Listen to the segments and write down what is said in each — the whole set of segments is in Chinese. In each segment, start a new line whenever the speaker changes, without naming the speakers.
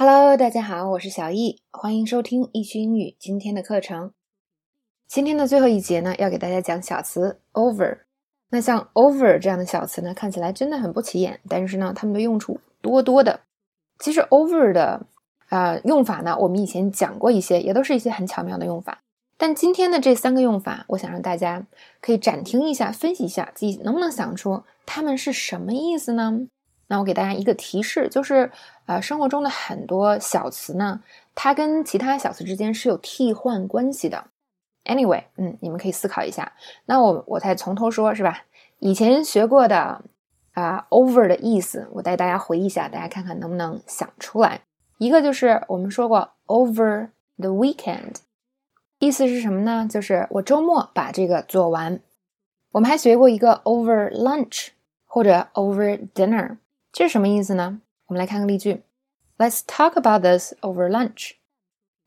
Hello，大家好，我是小易，欢迎收听易趣英语今天的课程。今天的最后一节呢，要给大家讲小词 over。那像 over 这样的小词呢，看起来真的很不起眼，但是呢，它们的用处多多的。其实 over 的呃用法呢，我们以前讲过一些，也都是一些很巧妙的用法。但今天的这三个用法，我想让大家可以暂停一下，分析一下自己能不能想出它们是什么意思呢？那我给大家一个提示，就是呃，生活中的很多小词呢，它跟其他小词之间是有替换关系的。Anyway，嗯，你们可以思考一下。那我我再从头说，是吧？以前学过的啊，over 的意思，我带大家回忆一下，大家看看能不能想出来。一个就是我们说过 over the weekend。意思是什么呢？就是我周末把这个做完。我们还学过一个 over lunch 或者 over dinner，这是什么意思呢？我们来看个例句：Let's talk about this over lunch。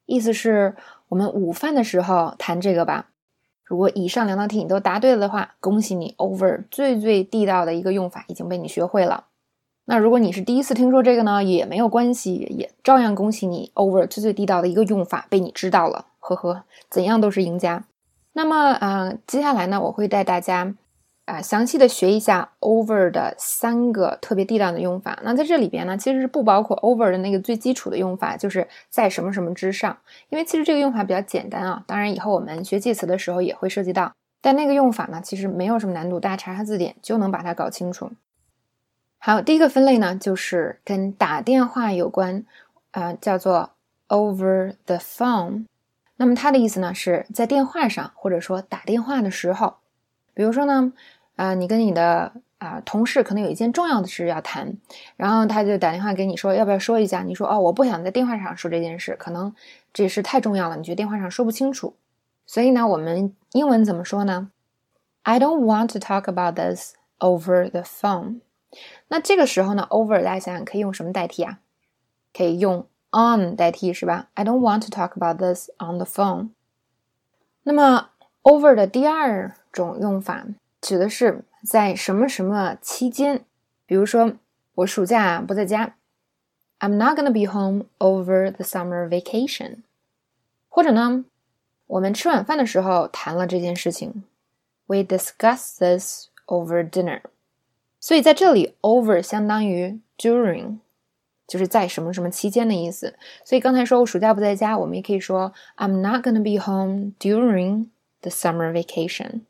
意思是我们午饭的时候谈这个吧。如果以上两道题你都答对了的话，恭喜你，over 最最地道的一个用法已经被你学会了。那如果你是第一次听说这个呢，也没有关系，也照样恭喜你，over 最最地道的一个用法被你知道了。呵呵，怎样都是赢家。那么，呃，接下来呢，我会带大家啊详细的学一下 over 的三个特别地道的用法。那在这里边呢，其实是不包括 over 的那个最基础的用法，就是在什么什么之上。因为其实这个用法比较简单啊。当然，以后我们学介词的时候也会涉及到。但那个用法呢，其实没有什么难度，大家查查字典就能把它搞清楚。好，第一个分类呢，就是跟打电话有关，啊，叫做 over the phone。那么它的意思呢，是在电话上或者说打电话的时候，比如说呢，啊，你跟你的啊同事可能有一件重要的事要谈，然后他就打电话给你说，要不要说一下？你说哦，我不想在电话上说这件事，可能这事太重要了，你觉得电话上说不清楚。所以呢，我们英文怎么说呢？I don't want to talk about this over the phone。那这个时候呢，over 大家想想可以用什么代替啊？可以用。on 代替是吧？I don't want to talk about this on the phone。那么 over 的第二种用法指的是在什么什么期间，比如说我暑假不在家，I'm not gonna be home over the summer vacation。或者呢，我们吃晚饭的时候谈了这件事情，We discuss this over dinner。所以在这里，over 相当于 during。就是在什么什么期间的意思，所以刚才说我暑假不在家，我们也可以说 I'm not gonna be home during the summer vacation。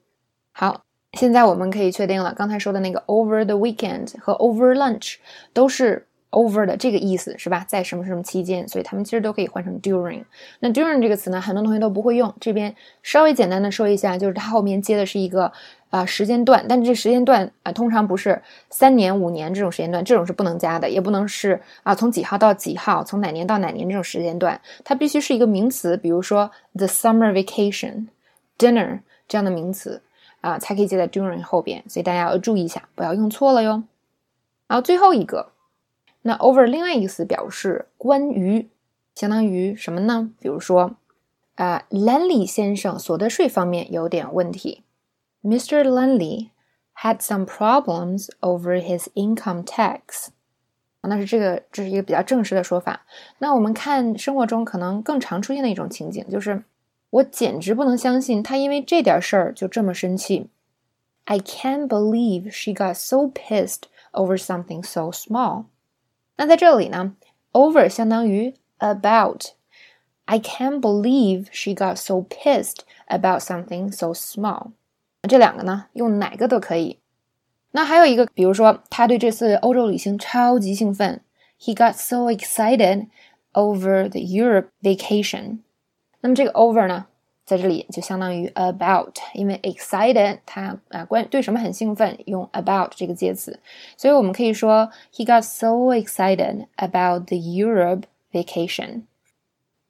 好，现在我们可以确定了，刚才说的那个 over the weekend 和 over lunch 都是。over 的这个意思是吧？在什么什么期间，所以他们其实都可以换成 during。那 during 这个词呢，很多同学都不会用。这边稍微简单的说一下，就是它后面接的是一个啊时间段，但这时间段啊通常不是三年、五年这种时间段，这种是不能加的，也不能是啊从几号到几号，从哪年到哪年这种时间段，它必须是一个名词，比如说 the summer vacation、dinner 这样的名词啊才可以接在 during 后边，所以大家要注意一下，不要用错了哟。然后最后一个。那 over 另外一个词表示关于，相当于什么呢？比如说，啊，Lenny 先生所得税方面有点问题。Mr. Lenny had some problems over his income tax。那是这个，这是一个比较正式的说法。那我们看生活中可能更常出现的一种情景，就是我简直不能相信他因为这点事儿就这么生气。I can't believe she got so pissed over something so small。那在这里呢，over 相当于 about。I can't believe she got so pissed about something so small。这两个呢，用哪个都可以。那还有一个，比如说他对这次欧洲旅行超级兴奋，He got so excited over the Europe vacation。 那么这个 over 呢？在这里就相当于 about，因为 excited 它啊关对什么很兴奋，用 about 这个介词，所以我们可以说 he got so excited about the Europe vacation。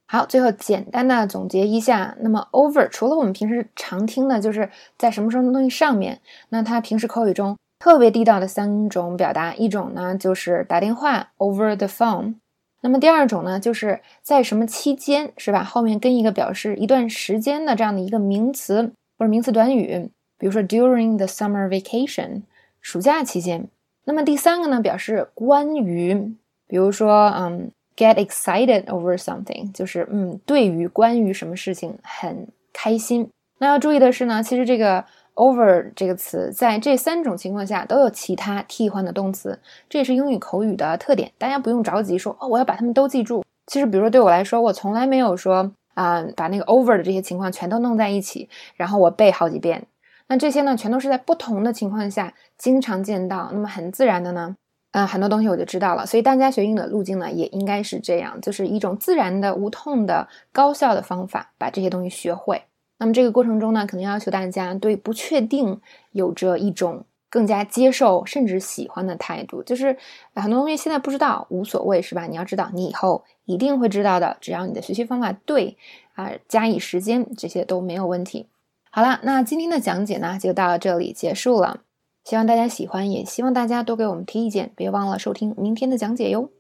好，最后简单的总结一下，那么 over 除了我们平时常听的，就是在什么什么东西上面，那它平时口语中特别地道的三种表达，一种呢就是打电话 over the phone。那么第二种呢，就是在什么期间，是吧？后面跟一个表示一段时间的这样的一个名词或者名词短语，比如说 during the summer vacation，暑假期间。那么第三个呢，表示关于，比如说，嗯 get excited over something，就是嗯，对于关于什么事情很开心。那要注意的是呢，其实这个 over 这个词在这三种情况下都有其他替换的动词，这也是英语口语的特点。大家不用着急说哦，我要把它们都记住。其实，比如说对我来说，我从来没有说啊，把那个 over 的这些情况全都弄在一起，然后我背好几遍。那这些呢，全都是在不同的情况下经常见到，那么很自然的呢。嗯，很多东西我就知道了，所以大家学英语的路径呢，也应该是这样，就是一种自然的、无痛的、高效的方法，把这些东西学会。那么这个过程中呢，可能要求大家对不确定有着一种更加接受甚至喜欢的态度。就是很多东西现在不知道无所谓，是吧？你要知道，你以后一定会知道的，只要你的学习方法对啊，加以时间，这些都没有问题。好了，那今天的讲解呢，就到这里结束了。希望大家喜欢，也希望大家多给我们提意见。别忘了收听明天的讲解哟。